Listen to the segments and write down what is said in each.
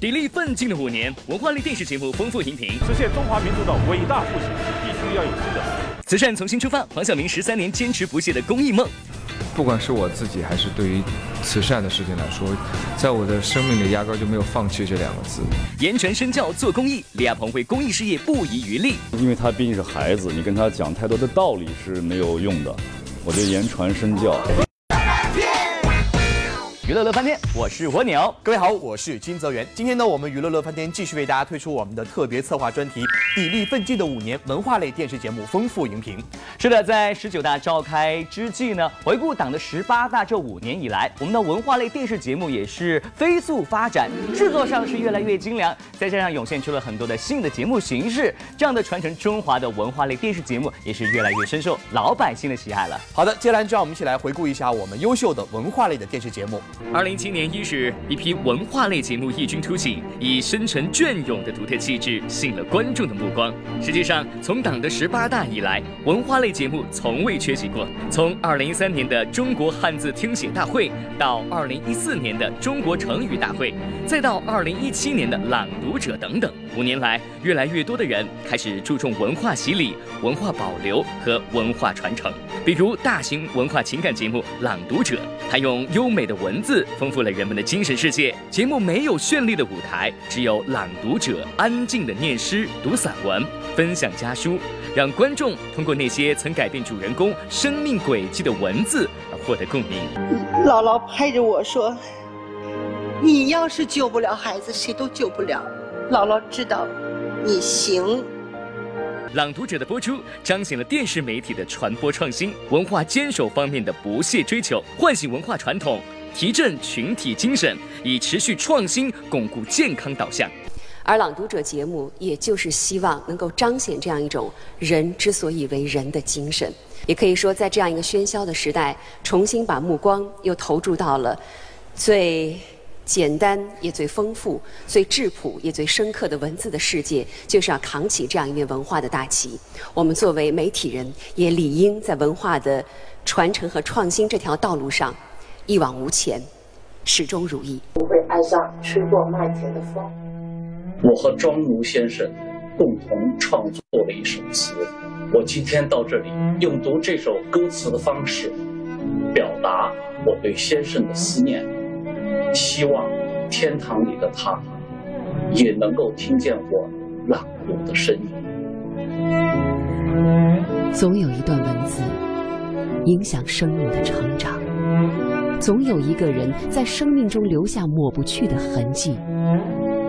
砥砺奋进的五年，文化类电视节目丰富荧屏，实现中华民族的伟大复兴，必须要有新的慈善从新出发，黄晓明十三年坚持不懈的公益梦。不管是我自己，还是对于慈善的事情来说，在我的生命里压根就没有放弃这两个字。言传身教做公益，李亚鹏为公益事业不遗余力。因为他毕竟是孩子，你跟他讲太多的道理是没有用的。我觉得言传身教。娱乐乐翻天，我是蜗牛。各位好，我是金泽源。今天呢，我们娱乐乐翻天继续为大家推出我们的特别策划专题——砥砺奋进的五年文化类电视节目丰富荧屏。是的，在十九大召开之际呢，回顾党的十八大这五年以来，我们的文化类电视节目也是飞速发展，制作上是越来越精良，再加上涌现出了很多的新的节目形式，这样的传承中华的文化类电视节目也是越来越深受老百姓的喜爱了。好的，接下来就让我们一起来回顾一下我们优秀的文化类的电视节目。二零一七年伊始，一批文化类节目异军突起，以深沉隽永的独特气质吸引了观众的目光。实际上，从党的十八大以来，文化类节目从未缺席过。从二零一三年的中国汉字听写大会，到二零一四年的中国成语大会，再到二零一七年的朗读者等等，五年来，越来越多的人开始注重文化洗礼、文化保留和文化传承。比如大型文化情感节目《朗读者》，它用优美的文字。丰富了人们的精神世界。节目没有绚丽的舞台，只有朗读者安静的念诗、读散文、分享家书，让观众通过那些曾改变主人公生命轨迹的文字而获得共鸣。姥姥拍着我说：“你要是救不了孩子，谁都救不了。”姥姥知道，你行。朗读者的播出彰显了电视媒体的传播创新、文化坚守方面的不懈追求，唤醒文化传统。提振群体精神，以持续创新巩固健康导向。而朗读者节目，也就是希望能够彰显这样一种人之所以为人的精神。也可以说，在这样一个喧嚣的时代，重新把目光又投注到了最简单也最丰富、最质朴也最深刻的文字的世界，就是要扛起这样一面文化的大旗。我们作为媒体人，也理应在文化的传承和创新这条道路上。一往无前，始终如一。不会爱上吹过麦田的风。我和庄奴先生共同创作了一首词，我今天到这里用读这首歌词的方式，表达我对先生的思念，希望天堂里的他也能够听见我朗读的声音。总有一段文字影响生命的成长。总有一个人在生命中留下抹不去的痕迹。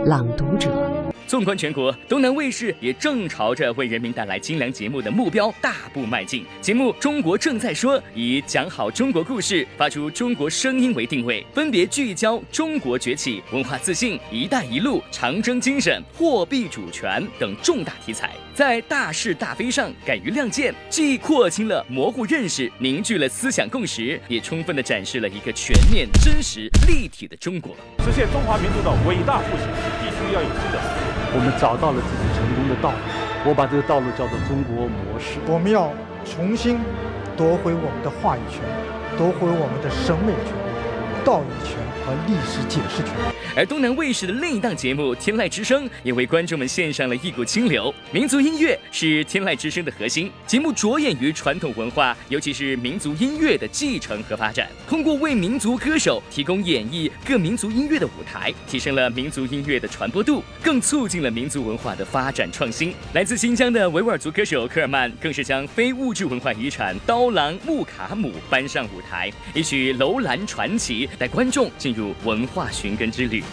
朗读者。纵观全国，东南卫视也正朝着为人民带来精良节目的目标大步迈进。节目《中国正在说》以讲好中国故事、发出中国声音为定位，分别聚焦中国崛起、文化自信、“一带一路”、长征精神、货币主权等重大题材，在大是大非上敢于亮剑，既廓清了模糊认识，凝聚了思想共识，也充分的展示了一个全面、真实、立体的中国。实现中华民族的伟大复兴，必须要有新的。我们找到了自己成功的道路，我把这个道路叫做中国模式。我们要重新夺回我们的话语权，夺回我们的审美权、道义权和历史解释权。而东南卫视的另一档节目《天籁之声》也为观众们献上了一股清流。民族音乐是天籁之声的核心，节目着眼于传统文化，尤其是民族音乐的继承和发展。通过为民族歌手提供演绎各民族音乐的舞台，提升了民族音乐的传播度，更促进了民族文化的发展创新。来自新疆的维吾尔族歌手科尔曼，更是将非物质文化遗产刀郎木卡姆搬上舞台，一曲《楼兰传奇》，带观众进入文化寻根之旅。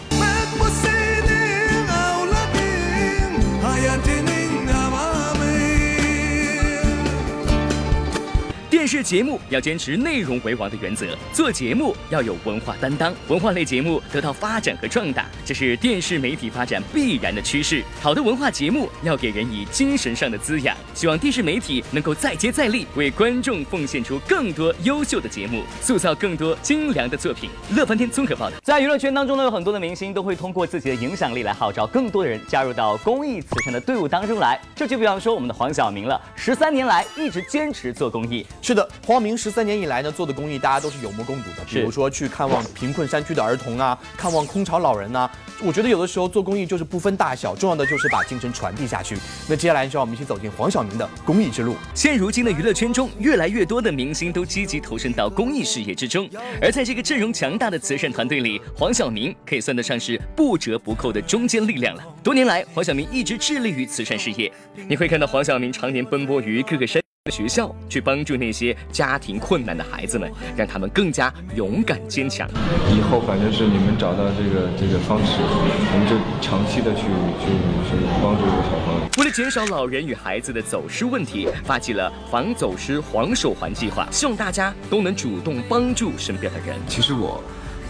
电视节目要坚持内容为王的原则，做节目要有文化担当，文化类节目得到发展和壮大，这是电视媒体发展必然的趋势。好的文化节目要给人以精神上的滋养，希望电视媒体能够再接再厉，为观众奉献出更多优秀的节目，塑造更多精良的作品。乐翻天综合报道，在娱乐圈当中呢，有很多的明星都会通过自己的影响力来号召更多的人加入到公益慈善的队伍当中来。这就比方说我们的黄晓明了，十三年来一直坚持做公益。是。黄晓明十三年以来呢做的公益，大家都是有目共睹的。比如说去看望贫困山区的儿童啊，看望空巢老人呐。我觉得有的时候做公益就是不分大小，重要的就是把精神传递下去。那接下来就让我们一起走进黄晓明的公益之路。现如今的娱乐圈中，越来越多的明星都积极投身到公益事业之中，而在这个阵容强大的慈善团队里，黄晓明可以算得上是不折不扣的中坚力量了。多年来，黄晓明一直致力于慈善事业，你会看到黄晓明常年奔波于各个山。学校去帮助那些家庭困难的孩子们，让他们更加勇敢坚强。以后反正是你们找到这个这个方式，我们就长期的去去去帮助这个小朋友。为了减少老人与孩子的走失问题，发起了防走失黄手环计划，希望大家都能主动帮助身边的人。其实我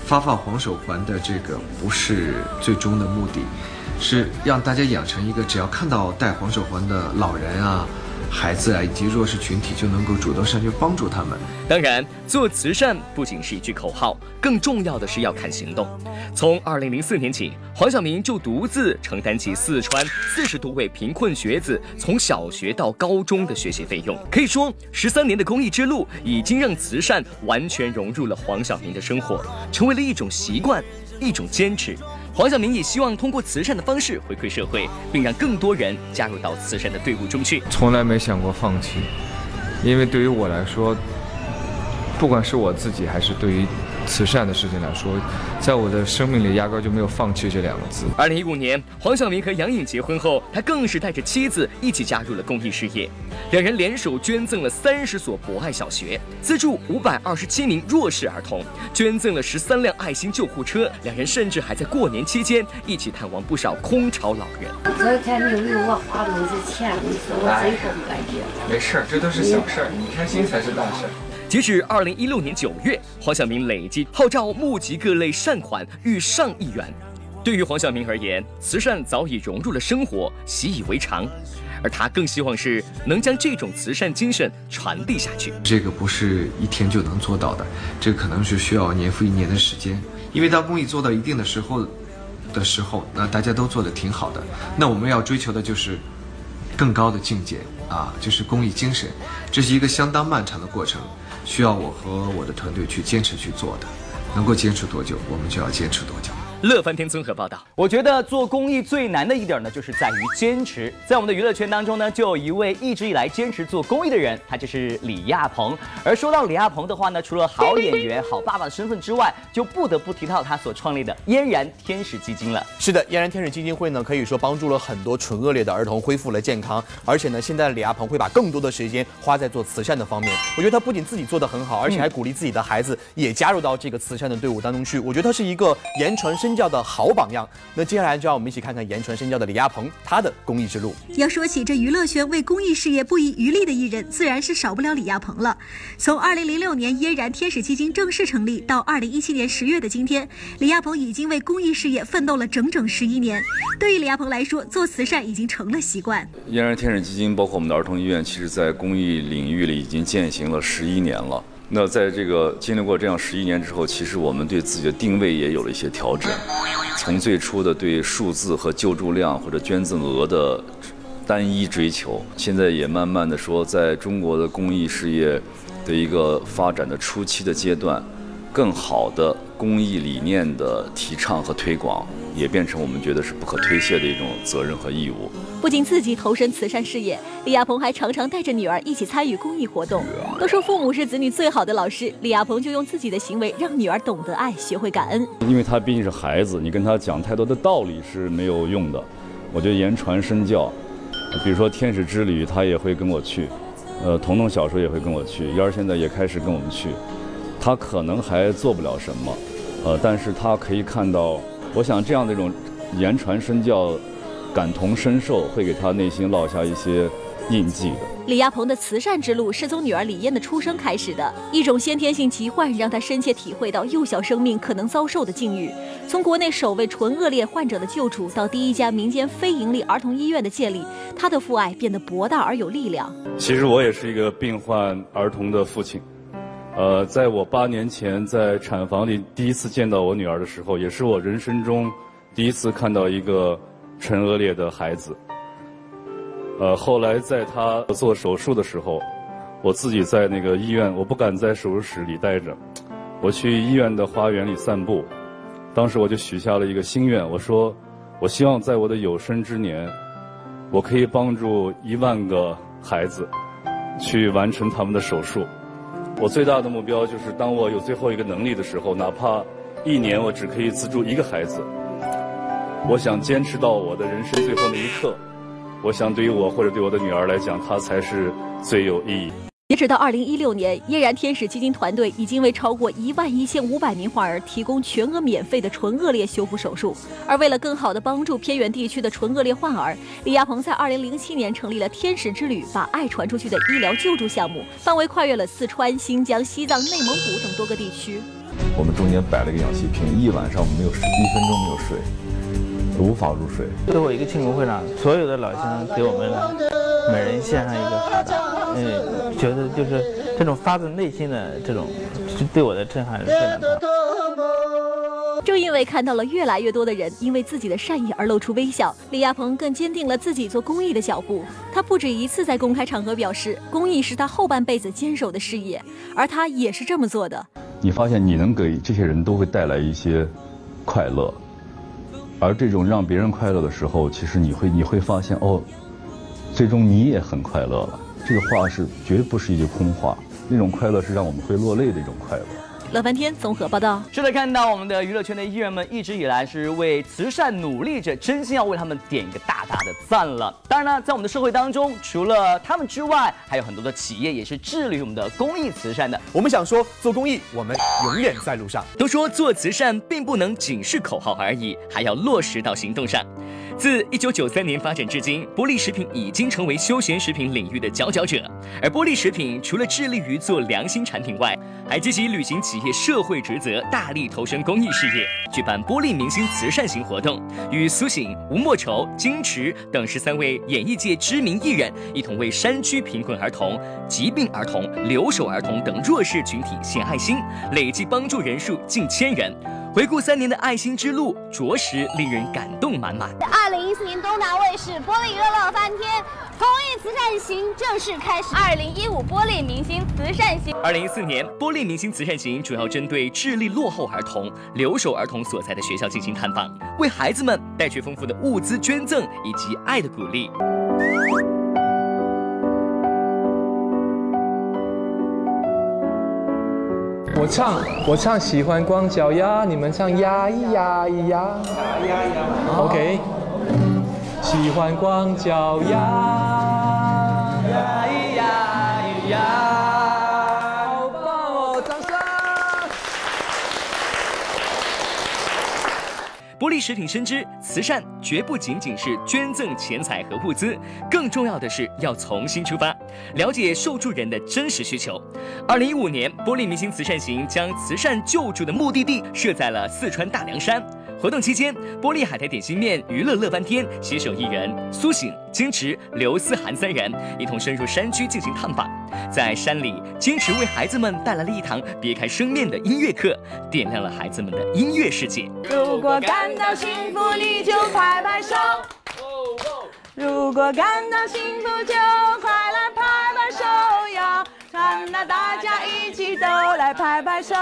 发放黄手环的这个不是最终的目的，是让大家养成一个只要看到戴黄手环的老人啊。孩子啊，以及弱势群体就能够主动上去帮助他们。当然，做慈善不仅是一句口号，更重要的是要看行动。从二零零四年起，黄晓明就独自承担起四川四十多位贫困学子从小学到高中的学习费用。可以说，十三年的公益之路已经让慈善完全融入了黄晓明的生活，成为了一种习惯，一种坚持。黄晓明也希望通过慈善的方式回馈社会，并让更多人加入到慈善的队伍中去。从来没想过放弃，因为对于我来说，不管是我自己还是对于。慈善的事情来说，在我的生命里压根就没有放弃这两个字。二零一五年，黄晓明和杨颖结婚后，他更是带着妻子一起加入了公益事业。两人联手捐赠了三十所博爱小学，资助五百二十七名弱势儿童，捐赠了十三辆爱心救护车。两人甚至还在过年期间一起探望不少空巢老人。昨天没有我花的那些钱，你说我真不感觉。没事儿，这都是小事儿，你开心才是大事。截止二零一六年九月，黄晓明累计号召募集各类善款逾上亿元。对于黄晓明而言，慈善早已融入了生活，习以为常。而他更希望是能将这种慈善精神传递下去。这个不是一天就能做到的，这可能是需要年复一年的时间。因为当公益做到一定的时候的时候，那大家都做的挺好的，那我们要追求的就是更高的境界啊，就是公益精神。这是一个相当漫长的过程。需要我和我的团队去坚持去做的，能够坚持多久，我们就要坚持多久。乐翻天综合报道，我觉得做公益最难的一点呢，就是在于坚持。在我们的娱乐圈当中呢，就有一位一直以来坚持做公益的人，他就是李亚鹏。而说到李亚鹏的话呢，除了好演员、好爸爸的身份之外，就不得不提到他所创立的嫣然天使基金了。是的，嫣然天使基金会呢，可以说帮助了很多纯恶劣的儿童恢复了健康。而且呢，现在的李亚鹏会把更多的时间花在做慈善的方面。我觉得他不仅自己做得很好，而且还鼓励自己的孩子也加入到这个慈善的队伍当中去。我觉得他是一个言传身。身教的好榜样。那接下来就让我们一起看看言传身教的李亚鹏他的公益之路。要说起这娱乐圈为公益事业不遗余力的艺人，自然是少不了李亚鹏了。从二零零六年嫣然天使基金正式成立到二零一七年十月的今天，李亚鹏已经为公益事业奋斗了整整十一年。对于李亚鹏来说，做慈善已经成了习惯。嫣然天使基金包括我们的儿童医院，其实在公益领域里已经践行了十一年了。那在这个经历过这样十一年之后，其实我们对自己的定位也有了一些调整。从最初的对数字和救助量或者捐赠额的单一追求，现在也慢慢的说，在中国的公益事业的一个发展的初期的阶段，更好的公益理念的提倡和推广。也变成我们觉得是不可推卸的一种责任和义务。不仅自己投身慈善事业，李亚鹏还常常带着女儿一起参与公益活动。都说父母是子女最好的老师，李亚鹏就用自己的行为让女儿懂得爱，学会感恩。因为他毕竟是孩子，你跟他讲太多的道理是没有用的。我觉得言传身教，比如说天使之旅，他也会跟我去；呃，彤彤小时候也会跟我去，燕儿现在也开始跟我们去。他可能还做不了什么，呃，但是他可以看到。我想这样的一种言传身教、感同身受，会给他内心烙下一些印记的。李亚鹏的慈善之路是从女儿李嫣的出生开始的，一种先天性疾患让他深切体会到幼小生命可能遭受的境遇。从国内首位纯恶劣患者的救助，到第一家民间非营利儿童医院的建立，他的父爱变得博大而有力量。其实我也是一个病患儿童的父亲。呃，在我八年前在产房里第一次见到我女儿的时候，也是我人生中第一次看到一个唇腭裂的孩子。呃，后来在她做手术的时候，我自己在那个医院，我不敢在手术室里待着，我去医院的花园里散步。当时我就许下了一个心愿，我说，我希望在我的有生之年，我可以帮助一万个孩子去完成他们的手术。我最大的目标就是，当我有最后一个能力的时候，哪怕一年我只可以资助一个孩子，我想坚持到我的人生最后那一刻。我想，对于我或者对我的女儿来讲，她才是最有意义。截止到二零一六年，嫣然天使基金团队已经为超过一万一千五百名患儿提供全额免费的唇腭裂修复手术。而为了更好地帮助偏远地区的唇腭裂患儿，李亚鹏在二零零七年成立了“天使之旅”，把爱传出去的医疗救助项目，范围跨越了四川、新疆、西藏、内蒙古等多个地区。我们中间摆了个氧气瓶，一晚上没有睡，一分钟没有睡，无法入睡。最后一个庆功会上，所有的老乡给我们。每人献上一个哈达，嗯，觉得就是这种发自内心的这种，对我的震撼是非常大。正因为看到了越来越多的人因为自己的善意而露出微笑，李亚鹏更坚定了自己做公益的脚步。他不止一次在公开场合表示，公益是他后半辈子坚守的事业，而他也是这么做的。你发现你能给这些人都会带来一些快乐，而这种让别人快乐的时候，其实你会你会发现哦。最终你也很快乐了，这个话是绝不是一句空话，那种快乐是让我们会落泪的一种快乐。乐翻天综合报道。是的，看到我们的娱乐圈的艺人们一直以来是为慈善努力着，真心要为他们点一个大大的赞了。当然呢，在我们的社会当中，除了他们之外，还有很多的企业也是致力于我们的公益慈善的。我们想说，做公益，我们永远在路上。都说做慈善并不能仅是口号而已，还要落实到行动上。自一九九三年发展至今，波利食品已经成为休闲食品领域的佼佼者。而波利食品除了致力于做良心产品外，还积极履行企业社会职责，大力投身公益事业，举办波利明星慈善型活动，与苏醒、吴莫愁、金池等十三位演艺界知名艺人一同为山区贫困儿童、疾病儿童、留守儿童等弱势群体献爱心，累计帮助人数近千人。回顾三年的爱心之路，着实令人感动满满。二零一四年东南卫视玻璃乐乐翻天，公益慈善行正式开始。二零一五玻璃明星慈善行。二零一四年玻璃明星慈善行主要针对智力落后儿童、留守儿童所在的学校进行探访，为孩子们带去丰富的物资捐赠以及爱的鼓励。我唱，我唱喜欢光脚丫，你们唱呀咿呀咿呀。呀呀呀 OK，喜欢光脚丫。玻璃食品深知，慈善绝不仅仅是捐赠钱财和物资，更重要的是要从新出发，了解受助人的真实需求。二零一五年，玻璃明星慈善行将慈善救助的目的地设在了四川大凉山。活动期间，玻璃海苔点心面娱乐乐翻天，携手艺人苏醒、金池、刘思涵三人一同深入山区进行探访。在山里，金池为孩子们带来了一堂别开生面的音乐课，点亮了孩子们的音乐世界。如果感到幸福，你就拍拍手；如果感到幸福，就快来拍拍手呀！看那大家一起都来拍拍手。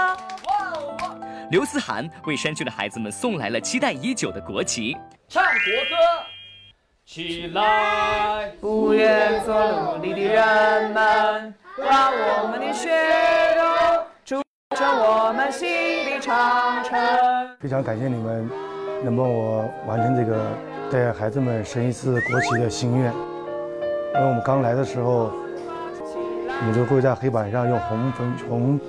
刘思涵为山区的孩子们送来了期待已久的国旗。唱国歌，起来！不愿做奴隶的人们，把我们的血肉筑成我们新的长城。非常感谢你们能帮我完成这个带孩子们升一次国旗的心愿。因为我们刚来的时候，我们就会在黑板上用红粉红。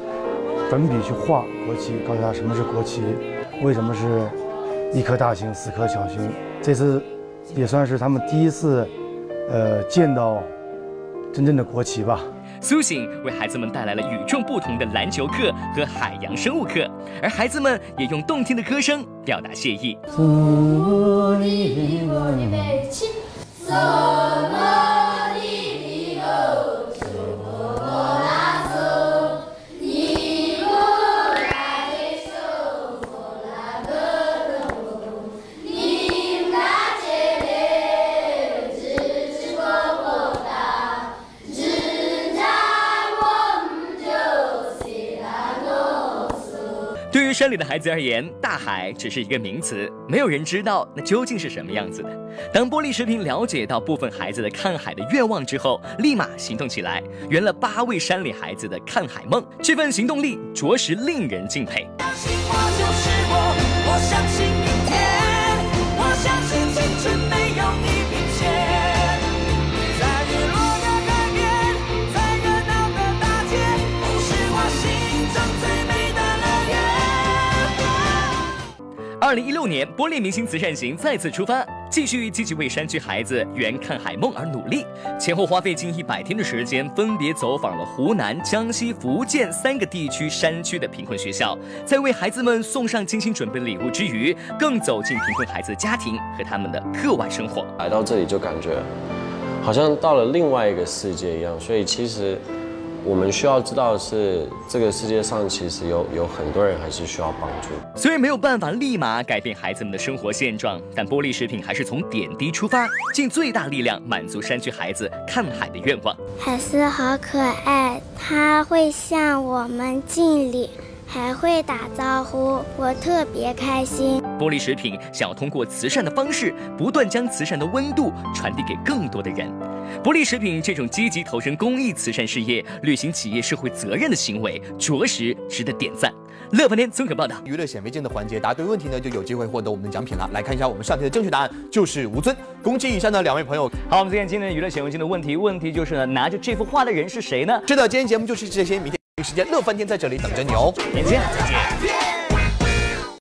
粉笔去画国旗，告诉他什么是国旗，为什么是一颗大星四颗小星。这次也算是他们第一次，呃，见到真正的国旗吧。苏醒为孩子们带来了与众不同的篮球课和海洋生物课，而孩子们也用动听的歌声表达谢意。山里的孩子而言，大海只是一个名词，没有人知道那究竟是什么样子的。当玻璃食品了解到部分孩子的看海的愿望之后，立马行动起来，圆了八位山里孩子的看海梦。这份行动力着实令人敬佩。相信我相信明天，我相信青春没二零一六年，玻璃明星慈善行再次出发。继续积极为山区孩子圆看海梦而努力，前后花费近一百天的时间，分别走访了湖南、江西、福建三个地区山区的贫困学校，在为孩子们送上精心准备的礼物之余，更走进贫困孩子家庭和他们的课外生活。来到这里就感觉好像到了另外一个世界一样，所以其实。我们需要知道的是，这个世界上其实有有很多人还是需要帮助。虽然没有办法立马改变孩子们的生活现状，但玻璃食品还是从点滴出发，尽最大力量满足山区孩子看海的愿望。海狮好可爱，它会向我们敬礼。还会打招呼，我特别开心。玻璃食品想要通过慈善的方式，不断将慈善的温度传递给更多的人。玻璃食品这种积极投身公益慈善事业、履行企业社会责任的行为，着实值得点赞。乐翻天综合报道，娱乐显微镜的环节，答对问题呢就有机会获得我们的奖品了。来看一下我们上题的正确答案，就是吴尊。恭喜以上的两位朋友。好，我们再看今天的娱乐显微镜的问题，问题就是呢，拿着这幅画的人是谁呢？是的，今天节目就是这些，明天。时间乐翻天在这里等着你哦，再见，再见。